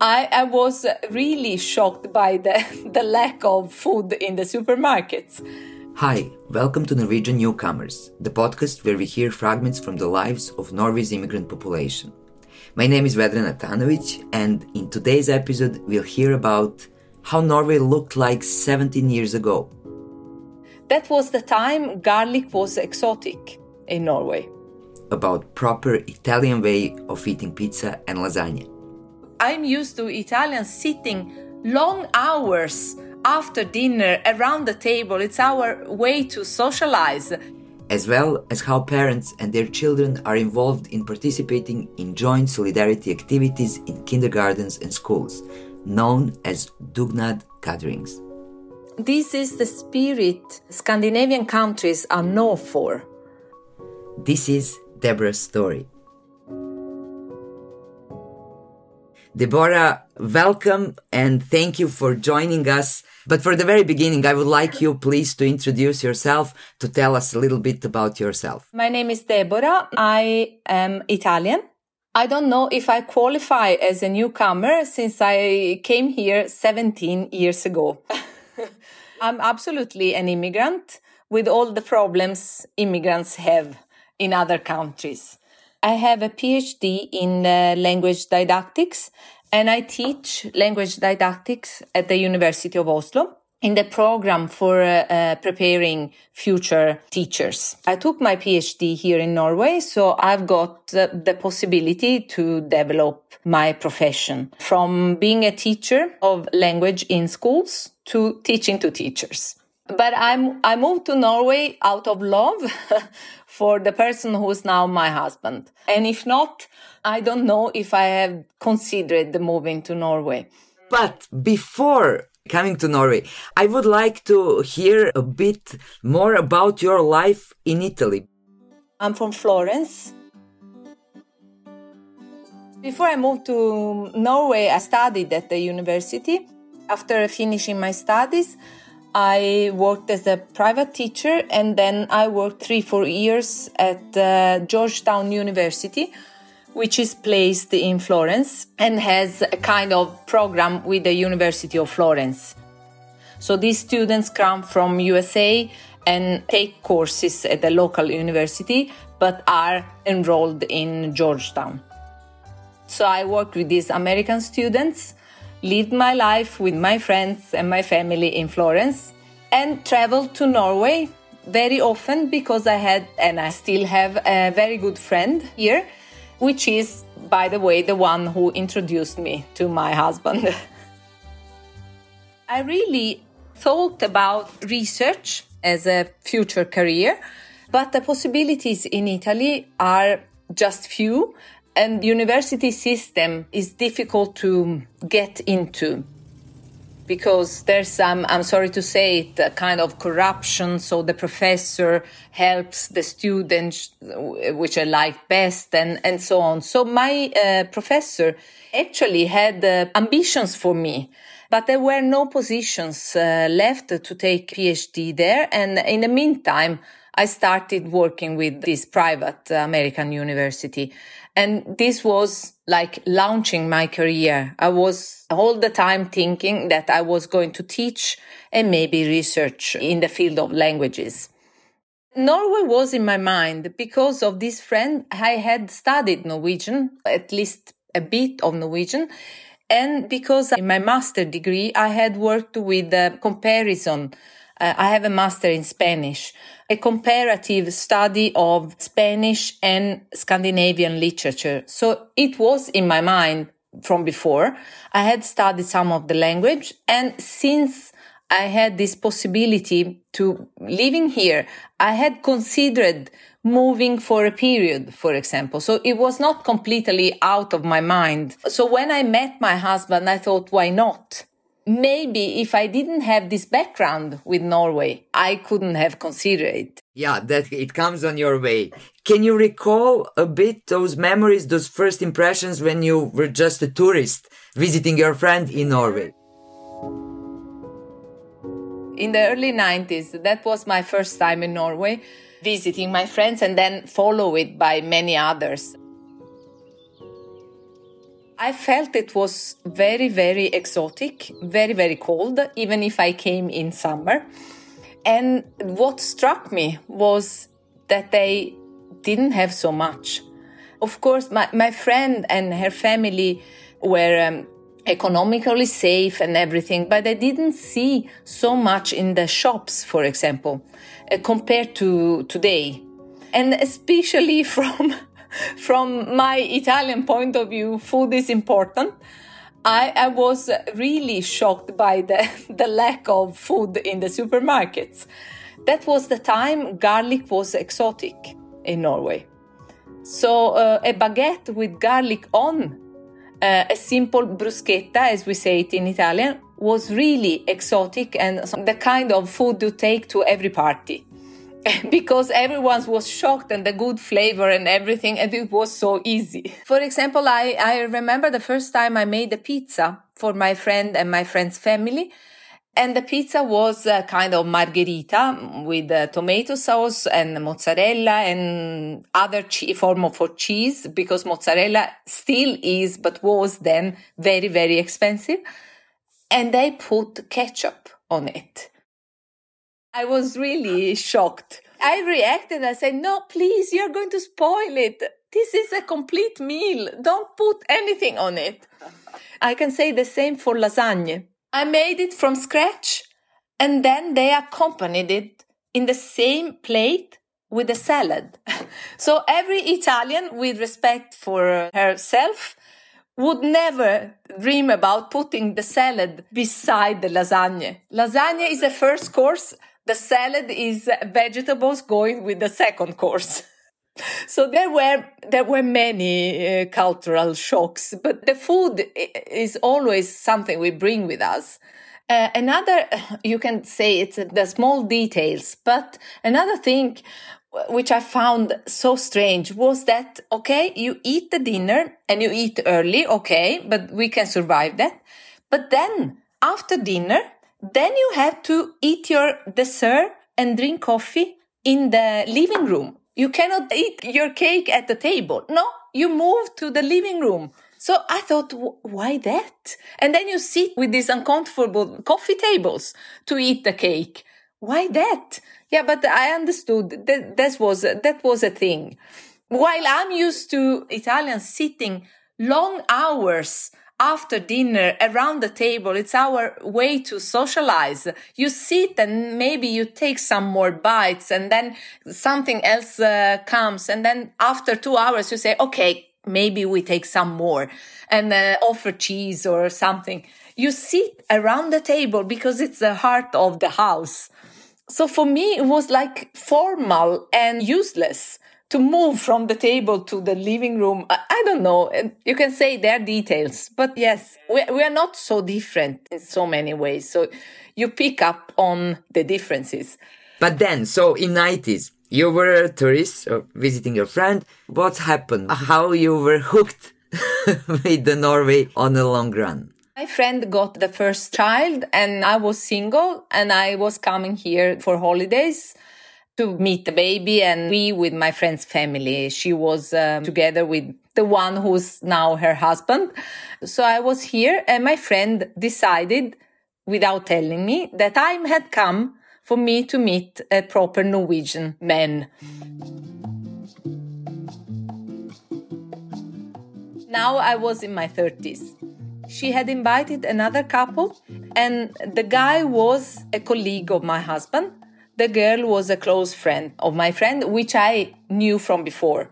I, I was really shocked by the, the lack of food in the supermarkets. Hi, welcome to Norwegian Newcomers, the podcast where we hear fragments from the lives of Norway's immigrant population. My name is Vedran Atanovic, and in today's episode, we'll hear about how Norway looked like 17 years ago. That was the time garlic was exotic in Norway. About proper Italian way of eating pizza and lasagna. I'm used to Italians sitting long hours after dinner around the table. It's our way to socialize. As well as how parents and their children are involved in participating in joint solidarity activities in kindergartens and schools, known as Dugnad gatherings. This is the spirit Scandinavian countries are known for. This is Deborah's story. Deborah, welcome and thank you for joining us. But for the very beginning, I would like you please to introduce yourself, to tell us a little bit about yourself. My name is Deborah. I am Italian. I don't know if I qualify as a newcomer since I came here 17 years ago. I'm absolutely an immigrant with all the problems immigrants have in other countries. I have a PhD in uh, language didactics and I teach language didactics at the University of Oslo in the program for uh, uh, preparing future teachers. I took my PhD here in Norway, so I've got uh, the possibility to develop my profession from being a teacher of language in schools to teaching to teachers. But I'm, I moved to Norway out of love for the person who's now my husband. And if not, I don't know if I have considered the moving to Norway. But before coming to Norway, I would like to hear a bit more about your life in Italy. I'm from Florence. Before I moved to Norway, I studied at the university. After finishing my studies, I worked as a private teacher and then I worked three, four years at uh, Georgetown University, which is placed in Florence and has a kind of program with the University of Florence. So these students come from USA and take courses at the local university, but are enrolled in Georgetown. So I worked with these American students lived my life with my friends and my family in Florence, and traveled to Norway very often because I had and I still have a very good friend here, which is, by the way, the one who introduced me to my husband. I really thought about research as a future career, but the possibilities in Italy are just few and university system is difficult to get into because there's some i'm sorry to say it a kind of corruption. So the professor helps the students which i like best and and so on. So my uh, professor actually had uh, ambitions for me but there were no positions uh, left to take phd there and in the meantime i started working with this private american university and this was like launching my career. I was all the time thinking that I was going to teach and maybe research in the field of languages. Norway was in my mind because of this friend. I had studied Norwegian, at least a bit of Norwegian. And because in my master degree, I had worked with a comparison. Uh, I have a master in Spanish a comparative study of Spanish and Scandinavian literature. So it was in my mind from before. I had studied some of the language and since I had this possibility to living here, I had considered moving for a period, for example. So it was not completely out of my mind. So when I met my husband, I thought, why not? maybe if I didn't have this background with Norway, I couldn't have considered it. Yeah, that it comes on your way. Can you recall a bit those memories, those first impressions when you were just a tourist visiting your friend in Norway? In the early 90s, that was my first time in Norway, visiting my friends and then followed by many others. I felt it was very, very exotic, very, very cold, even if I came in summer. And what struck me was that they didn't have so much. Of course, my, my friend and her family were um, economically safe and everything, but I didn't see so much in the shops, for example, uh, compared to today. And especially from, from my Italian point of view, food is important. I, I was really shocked by the, the lack of food in the supermarkets. That was the time garlic was exotic in Norway. So uh, a baguette with garlic on, uh, a simple bruschetta, as we say it in Italian, was really exotic and the kind of food you take to every party. because everyone was shocked and the good flavor and everything and it was so easy. For example, I, I remember the first time I made a pizza for my friend and my friend's family. And the pizza was a kind of margherita with uh, tomato sauce and mozzarella and other che- form of for cheese because mozzarella still is, but was then very, very expensive. And they put ketchup on it. I was really shocked. I reacted. I said, no, please, you're going to spoil it. This is a complete meal. Don't put anything on it. I can say the same for lasagna. I made it from scratch and then they accompanied it in the same plate with a salad. so every Italian with respect for herself would never dream about putting the salad beside the lasagna. Lasagna is a first course the salad is vegetables going with the second course. so there were there were many uh, cultural shocks, but the food is always something we bring with us. Uh, another, you can say it's the small details, but another thing which I found so strange was that, okay, you eat the dinner and you eat early, okay, but we can survive that. But then after dinner, then you have to eat your dessert and drink coffee in the living room. You cannot eat your cake at the table. No, you move to the living room. So I thought, why that? And then you sit with these uncomfortable coffee tables to eat the cake. Why that? Yeah, but I understood that was, that was a thing. While I'm used to Italians sitting long hours after dinner around the table. It's our way to socialize. You sit and maybe you take some more bites and then something else uh, comes. And then after two hours, you say, okay, maybe we take some more and uh, offer cheese or something. You sit around the table because it's the heart of the house. So for me, it was like formal and useless to move from the table to the living room. I, don't know. You can say there are details, but yes, we, we are not so different in so many ways. So you pick up on the differences. But then, so in 90s, you were a tourist or visiting your friend. What happened? How you were hooked with the Norway on the long run? My friend got the first child and I was single and I was coming here for holidays to meet the baby and be with my friend's family. She was um, together with the one who's now her husband. So I was here and my friend decided without telling me that time had come for me to meet a proper Norwegian man. Now I was in my 30s. She had invited another couple and the guy was a colleague of my husband the girl was a close friend of my friend, which I knew from before.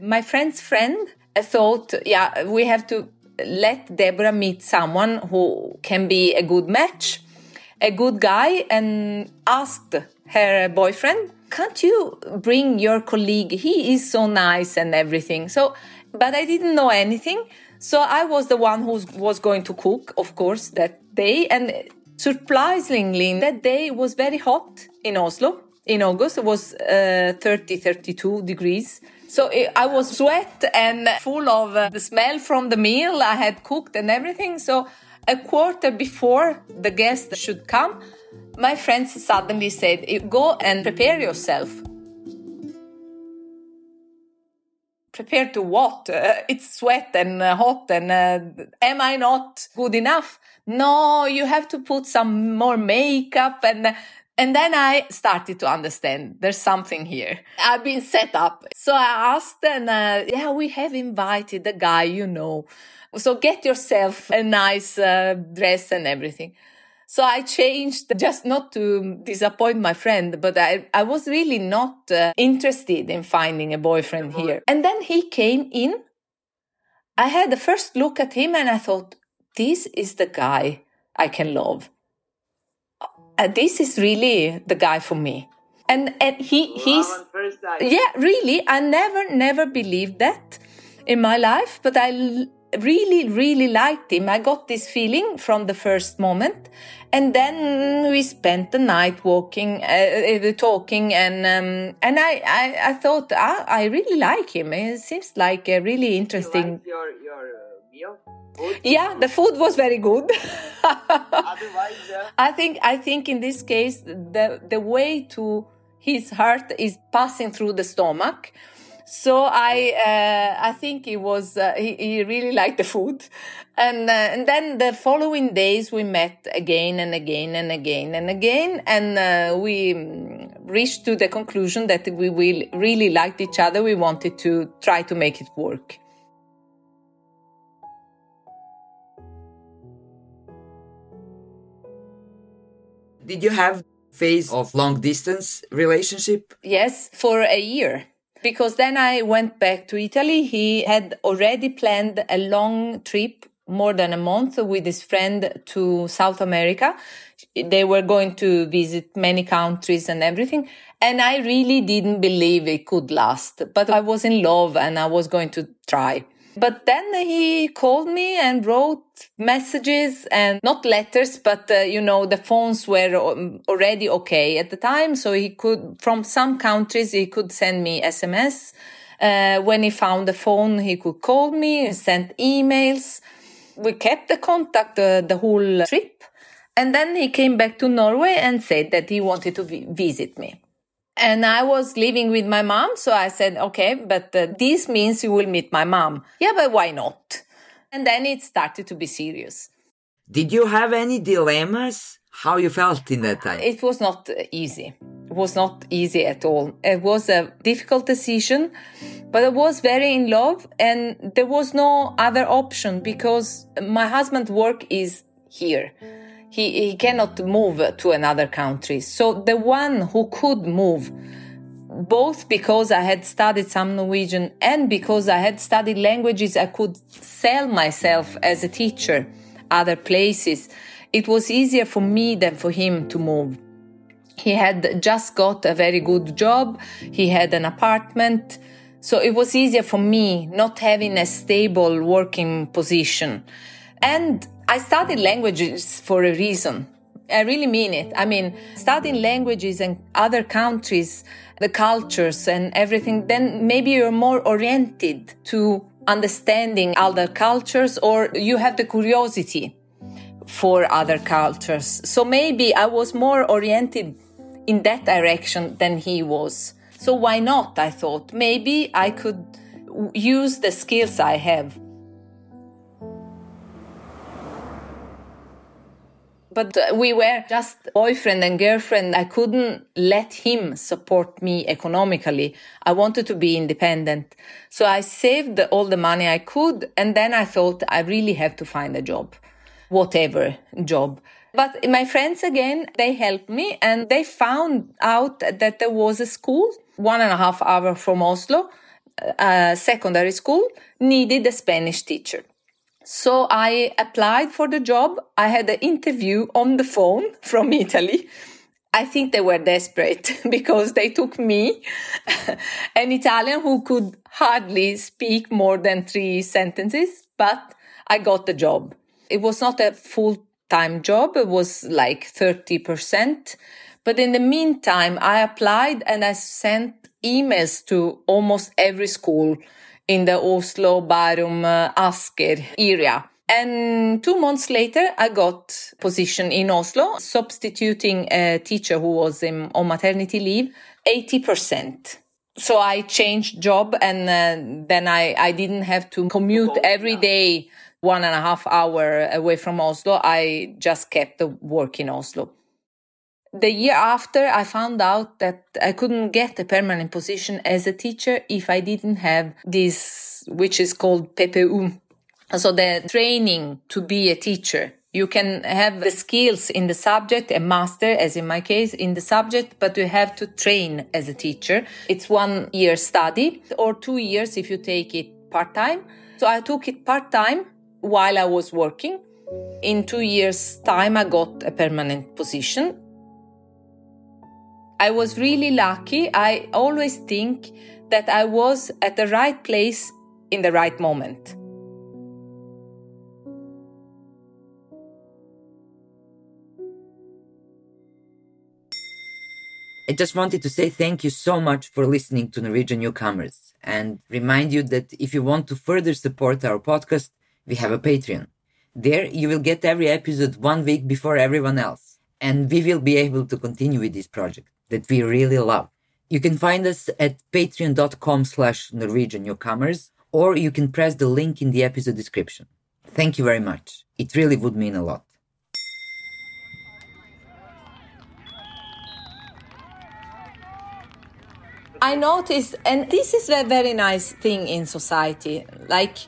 My friend's friend thought, yeah, we have to let Deborah meet someone who can be a good match, a good guy, and asked her boyfriend, can't you bring your colleague? He is so nice and everything. So, but I didn't know anything. So I was the one who was going to cook, of course, that day. And surprisingly, that day was very hot in Oslo. In August, it was uh, 30, 32 degrees. So it, I was sweat and full of uh, the smell from the meal I had cooked and everything. So a quarter before the guest should come, my friends suddenly said, Go and prepare yourself. Prepared to what? Uh, it's sweat and uh, hot and uh, am I not good enough? No, you have to put some more makeup and and then I started to understand there's something here. I've been set up. So I asked and uh, yeah, we have invited the guy, you know. So get yourself a nice uh, dress and everything. So I changed just not to disappoint my friend, but I, I was really not uh, interested in finding a boyfriend here. And then he came in. I had the first look at him and I thought, this is the guy I can love. Uh, this is really the guy for me. And, and he, he's, yeah, really, I never, never believed that in my life, but I really, really liked him. I got this feeling from the first moment. And then we spent the night walking, uh, uh talking, and um, and I, I, I thought ah, I really like him. It seems like a really interesting. You your your uh, meal. Food? Yeah, the food was very good. Otherwise, uh... I think I think in this case the the way to his heart is passing through the stomach so I uh, I think he was uh, he, he really liked the food, and uh, and then the following days we met again and again and again and again, and uh, we reached to the conclusion that we will really liked each other. We wanted to try to make it work. Did you have phase of long distance relationship? Yes, for a year because then I went back to Italy. He had already planned a long trip, more than a month, with his friend to South America. They were going to visit many countries and everything. And I really didn't believe it could last, but I was in love and I was going to try. But then he called me and wrote messages and not letters, but uh, you know, the phones were um, already okay at the time. So he could, from some countries, he could send me SMS. Uh, when he found the phone, he could call me, and send emails. We kept the contact uh, the whole trip. And then he came back to Norway and said that he wanted to vi- visit me. And I was living with my mom. So I said, okay, but uh, this means you will meet my mom. Yeah, but why not? And then it started to be serious. Did you have any dilemmas? How you felt in that time? It was not easy. It was not easy at all. It was a difficult decision, but I was very in love and there was no other option because my husband's work is here he, he cannot move to another country. So the one who could move, both because I had studied some Norwegian and because I had studied languages, I could sell myself as a teacher other places. It was easier for me than for him to move. He had just got a very good job. He had an apartment. So it was easier for me not having a stable working position. And I studied languages for a reason. I really mean it. I mean, studying languages and other countries, the cultures and everything, then maybe you're more oriented to understanding other cultures or you have the curiosity for other cultures. So maybe I was more oriented in that direction than he was. So why not? I thought maybe I could use the skills I have but we were just boyfriend and girlfriend. I couldn't let him support me economically. I wanted to be independent. So I saved all the money I could. And then I thought I really have to find a job, whatever job. But my friends again, they helped me and they found out that there was a school one and a half hour from Oslo, a secondary school needed a Spanish teacher. So I applied for the job. I had an interview on the phone from Italy. I think they were desperate because they took me, an Italian who could hardly speak more than three sentences, but I got the job. It was not a full time job. It was like 30%. But in the meantime, I applied and I sent emails to almost every school in the Oslo, Bærum, uh, Asker area. And two months later, I got position in Oslo, substituting a teacher who was in, on maternity leave, 80%. So I changed job and uh, then I, I didn't have to commute every day one and a half hour away from Oslo. I just kept the work in Oslo. The year after, I found out that I couldn't get a permanent position as a teacher if I didn't have this, which is called PPU. So the training to be a teacher. You can have the skills in the subject, a master, as in my case, in the subject, but you have to train as a teacher. It's one year study or two years if you take it part time. So I took it part time while I was working. In two years' time, I got a permanent position. I was really lucky. I always think that I was at the right place in the right moment. I just wanted to say thank you so much for listening to Norwegian Newcomers and remind you that if you want to further support our podcast, we have a Patreon. There you will get every episode one week before everyone else. And we will be able to continue with this project that we really love. You can find us at patreon.com slash Norwegian newcomers, or you can press the link in the episode description. Thank you very much. It really would mean a lot. I noticed, and this is a very nice thing in society. Like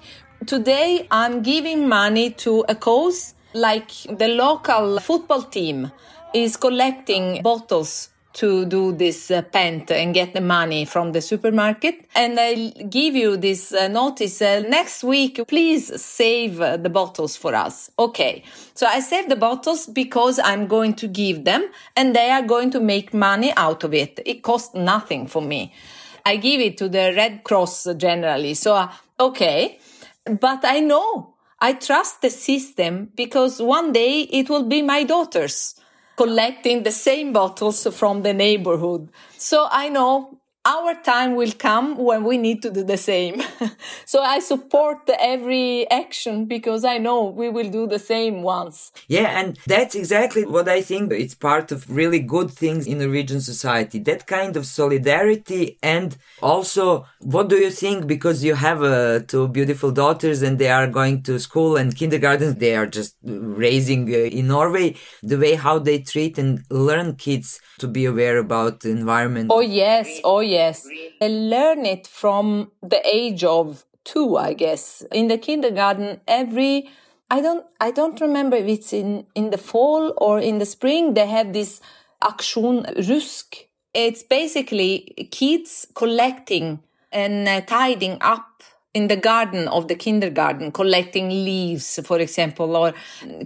today, I'm giving money to a cause, like the local football team is collecting bottles to do this uh, and get the money from the supermarket. And I give you this uh, notice uh, next week, please save uh, the bottles for us. Okay. So I save the bottles because I'm going to give them and they are going to make money out of it. It costs nothing for me. I give it to the Red Cross generally. So, uh, okay. But I know I trust the system because one day it will be my daughters collecting the same bottles from the neighborhood. So I know our time will come when we need to do the same. so I support every action because I know we will do the same once. Yeah, and that's exactly what I think it's part of really good things in Norwegian society. That kind of solidarity and also what do you think because you have uh, two beautiful daughters and they are going to school and kindergartens they are just raising uh, in Norway the way how they treat and learn kids to be aware about the environment. Oh yes, oh yes. They learn it from the age of two, I guess. In the kindergarten, every I don't I don't remember if it's in in the fall or in the spring. They have this action rusk. It's basically kids collecting and uh, tidying up in the garden of the kindergarten, collecting leaves, for example, or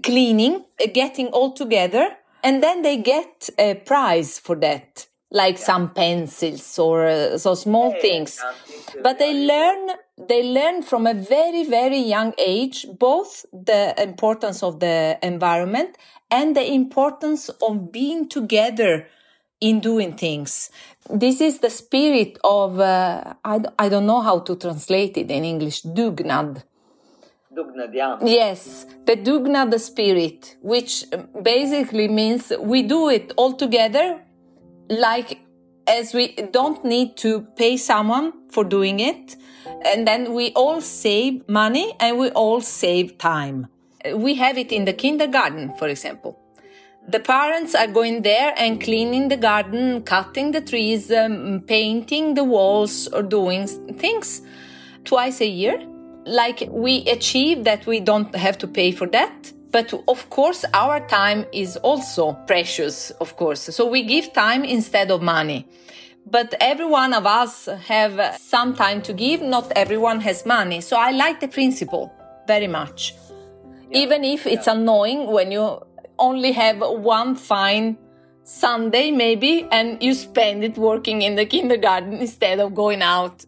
cleaning, getting all together and then they get a prize for that like yeah. some pencils or uh, so small things but they learn they learn from a very very young age both the importance of the environment and the importance of being together in doing things this is the spirit of uh, I, I don't know how to translate it in english Dugnad. dugnad Yes, the dugnad spirit, which basically means we do it all together, like as we don't need to pay someone for doing it. And then we all save money and we all save time. We have it in the kindergarten, for example. The parents are going there and cleaning the garden, cutting the trees, um, painting the walls, or doing things twice a year like we achieve that we don't have to pay for that but of course our time is also precious of course so we give time instead of money but every one of us have some time to give not everyone has money so i like the principle very much yeah. even if it's yeah. annoying when you only have one fine sunday maybe and you spend it working in the kindergarten instead of going out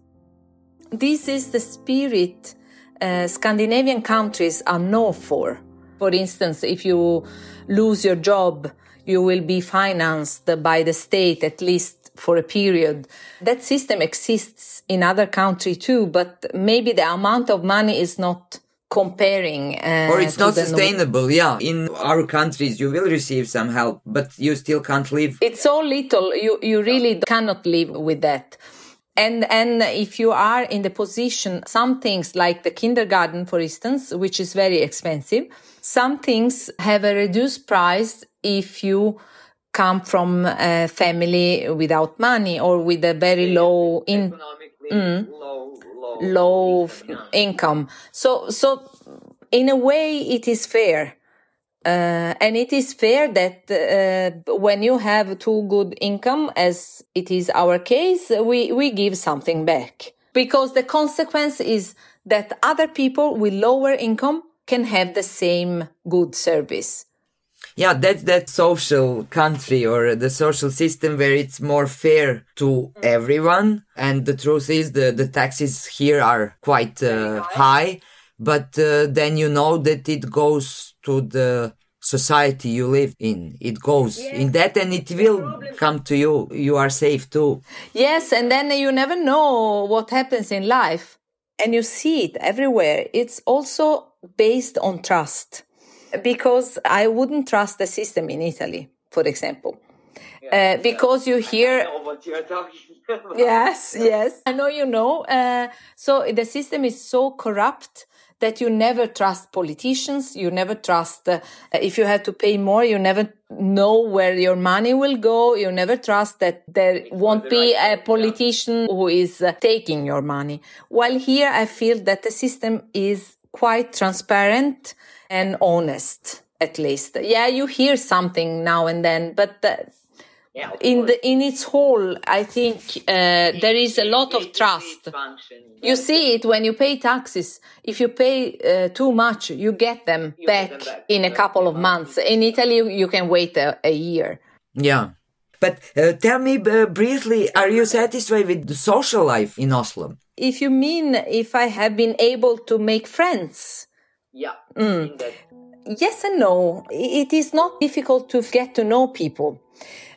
this is the spirit uh, Scandinavian countries are known for. For instance, if you lose your job, you will be financed by the state at least for a period. That system exists in other countries too, but maybe the amount of money is not comparing uh, or it's not sustainable yeah. In our countries you will receive some help but you still can't live. It's so little you you really cannot live with that And, and if you are in the position, some things like the kindergarten, for instance, which is very expensive, some things have a reduced price if you come from a family without money or with a very low in mm, low, low, low income. So, so in a way, it is fair. Uh, and it is fair that uh, when you have too good income, as it is our case, we, we give something back. Because the consequence is that other people with lower income can have the same good service. Yeah, that's that social country or the social system where it's more fair to everyone. And the truth is the, the taxes here are quite uh, high but uh, then you know that it goes to the society you live in. It goes yes. in that and it will come to you. You are safe too. Yes and then you never know what happens in life. And you see it everywhere. It's also based on trust. Because i wouldn't trust the system in italy for example. Uh, because you hear yes yes. I know you know. Uh, so the system is so corrupt that you never trust politicians. You never trust, uh, if you have to pay more, you never know where your money will go. You never trust that there won't be a politician who is uh, taking your money. While here, I feel that the system is quite transparent and honest, at least. Yeah, you hear something now and then, but uh, yeah, in the in its whole, I think uh, there is a lot of trust. You see it when you pay taxes. If you pay uh, too much, you get them, you back, them back, in a couple of months. In Italy, you can wait a, a year. Yeah. But uh, tell me uh, briefly, are you satisfied with the social life in Oslo? If you mean if I have been able to make friends. Yeah. Mm. Yes and no. It is not difficult to get to know people.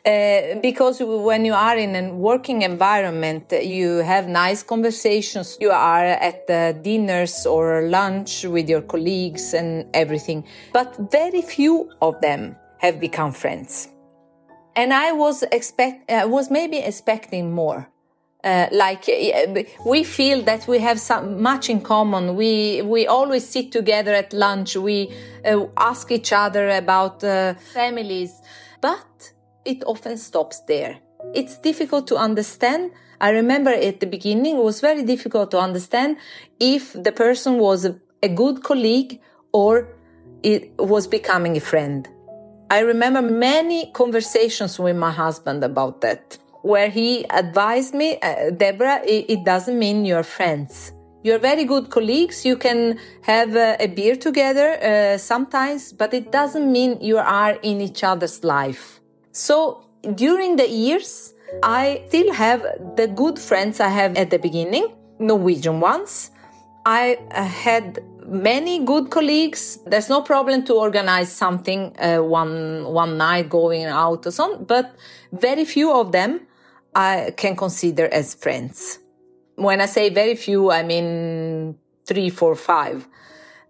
Uh, because when you are in a working environment, you have nice conversations. You are at the dinners or lunch with your colleagues and everything. But very few of them have become friends. And I was expect, I was maybe expecting more. Uh, like uh, we feel that we have so much in common. We we always sit together at lunch. We uh, ask each other about uh, families, but it often stops there. It's difficult to understand. I remember at the beginning, it was very difficult to understand if the person was a, good colleague or it was becoming a friend. I remember many conversations with my husband about that, where he advised me, uh, Deborah, it, it, doesn't mean you're friends. You're very good colleagues. You can have uh, a beer together uh, sometimes, but it doesn't mean you are in each other's life. So during the years, I still have the good friends I have at the beginning, Norwegian ones. I uh, had many good colleagues. There's no problem to organize something uh, one one night going out or something, but very few of them I can consider as friends. When I say very few, I mean three, four, five.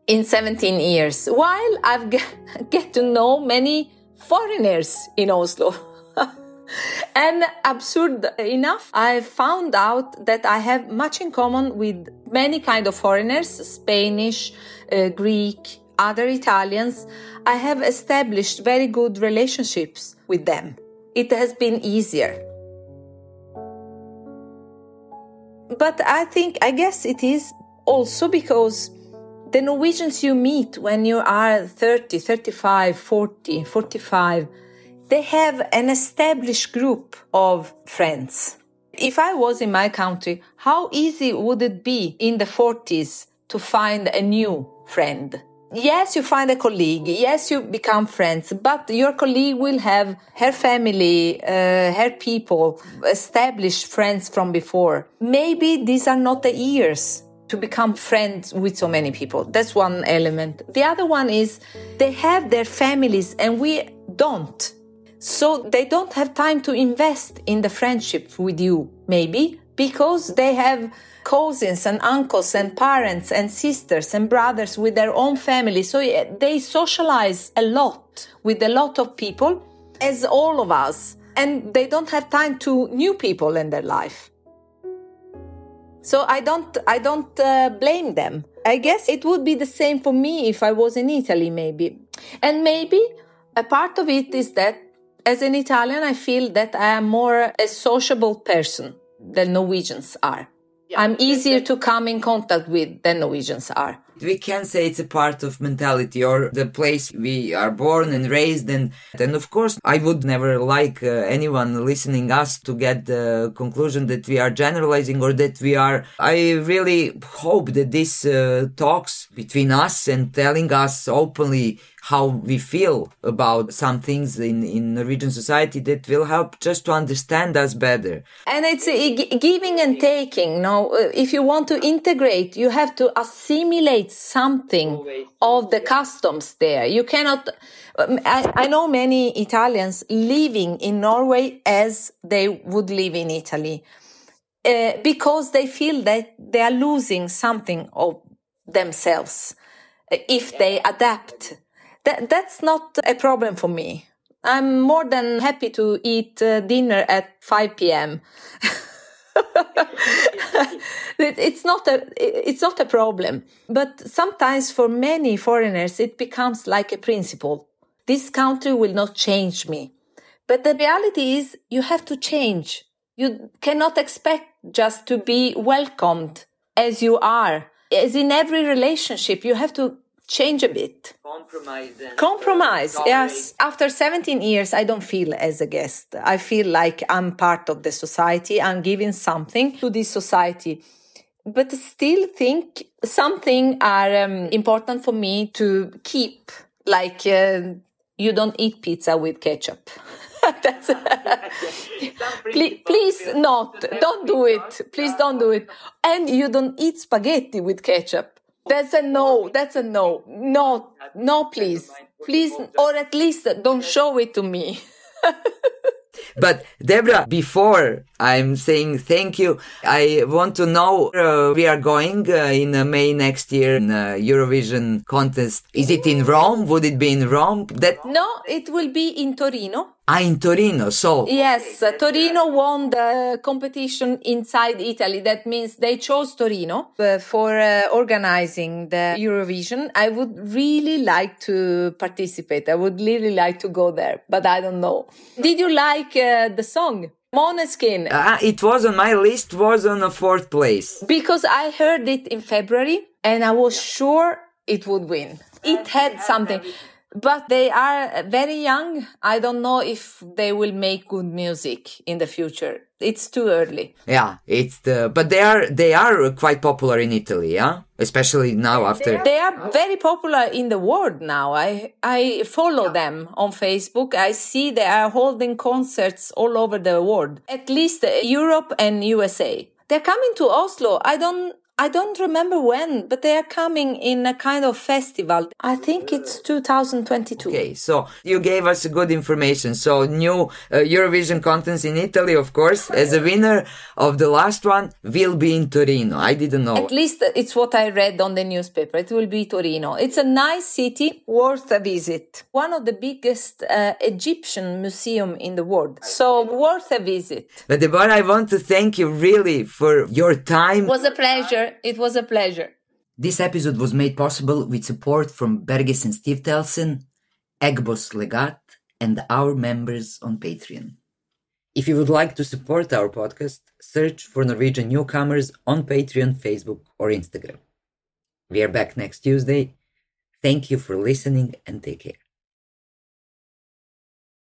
In 17 years, while I've get to know many foreigners in Oslo. and absurd enough, I found out that I have much in common with many kind of foreigners, Spanish, uh, Greek, other Italians. I have established very good relationships with them. It has been easier. But I think, I guess it is also because the Norwegians you meet when you are 30, 35, 40, 45, they have an established group of friends. If I was in my country, how easy would it be in the 40s to find a new friend? Yes, you find a colleague. Yes, you become friends, but your colleague will have her family, uh, her people, established friends from before. Maybe these are not the years to become friends with so many people. That's one element. The other one is they have their families and we don't. So they don't have time to invest in the friendship with you, maybe because they have cousins and uncles and parents and sisters and brothers with their own family. So they socialize a lot with a lot of people, as all of us, and they don't have time to new people in their life. So I don't I don't uh, blame them. I guess it would be the same for me if I was in Italy maybe. And maybe a part of it is that as an Italian I feel that I am more a sociable person than Norwegians are. Yeah, I'm easier to come in contact with than Norwegians are. We can say it's a part of mentality or the place we are born and raised in. And of course, I would never like uh, anyone listening us to get the conclusion that we are generalizing or that we are. I really hope that this uh, talks between us and telling us openly how we feel about some things in, in Norwegian society that will help just to understand us better. And it's giving and taking. No, uh, if you want to integrate, you have to assimilate something of the customs there. You cannot, um, I, I know many Italians living in Norway as they would live in Italy. Uh, because they feel that they are losing something of themselves uh, if they adapt that, that's not a problem for me. I'm more than happy to eat uh, dinner at 5 p.m. it's not a it's not a problem. But sometimes for many foreigners it becomes like a principle. This country will not change me. But the reality is you have to change. You cannot expect just to be welcomed as you are. As in every relationship you have to change a bit. Compromise. Compromise, tolerate. yes. After 17 years, I don't feel as a guest. I feel like I'm part of the society. I'm giving something to this society. But still think something are um, important for me to keep. Like uh, you don't eat pizza with ketchup. That's please, please not. Don't do it. Please don't do it. And you don't eat spaghetti with ketchup. That's a no. That's a no. No, no, please. Please, or at least don't show it to me. But Deborah, before I'm saying thank you, I want to know uh, we are going uh, in uh, May next year in uh, Eurovision contest. Is it in Rome? Would it be in Rome? That no, it will be in Torino. Ah, in Torino, so. Yes, Torino won the competition inside Italy. That means they chose Torino uh, for uh, organizing the Eurovision. I would really like to participate. I would really like to go there, but I don't know. Did you like uh, the song? Måneskin. Uh, it was on my list, was on a fourth place. Because I heard it in February and I was sure it would win. It had something but they are very young. I don't know if they will make good music in the future. It's too early. Yeah, it's the but they are they are quite popular in Italy, yeah, especially now after they are very popular in the world now. I I follow them on Facebook. I see they are holding concerts all over the world, at least Europe and USA. They're coming to Oslo. I don't I don't remember when, but they are coming in a kind of festival. I think it's 2022. Okay, so you gave us good information. So new uh, Eurovision contest in Italy, of course, as a winner of the last one will be in Torino. I didn't know. At least it's what I read on the newspaper. It will be Torino. It's a nice city, worth a visit. One of the biggest uh, Egyptian museum in the world. So worth a visit. But Deborah, I want to thank you really for your time. It was a pleasure. It was a pleasure. This episode was made possible with support from Berges and Stiftelsen, Eckbos Legat, and our members on Patreon. If you would like to support our podcast, search for Norwegian newcomers on Patreon, Facebook, or Instagram. We are back next Tuesday. Thank you for listening and take care.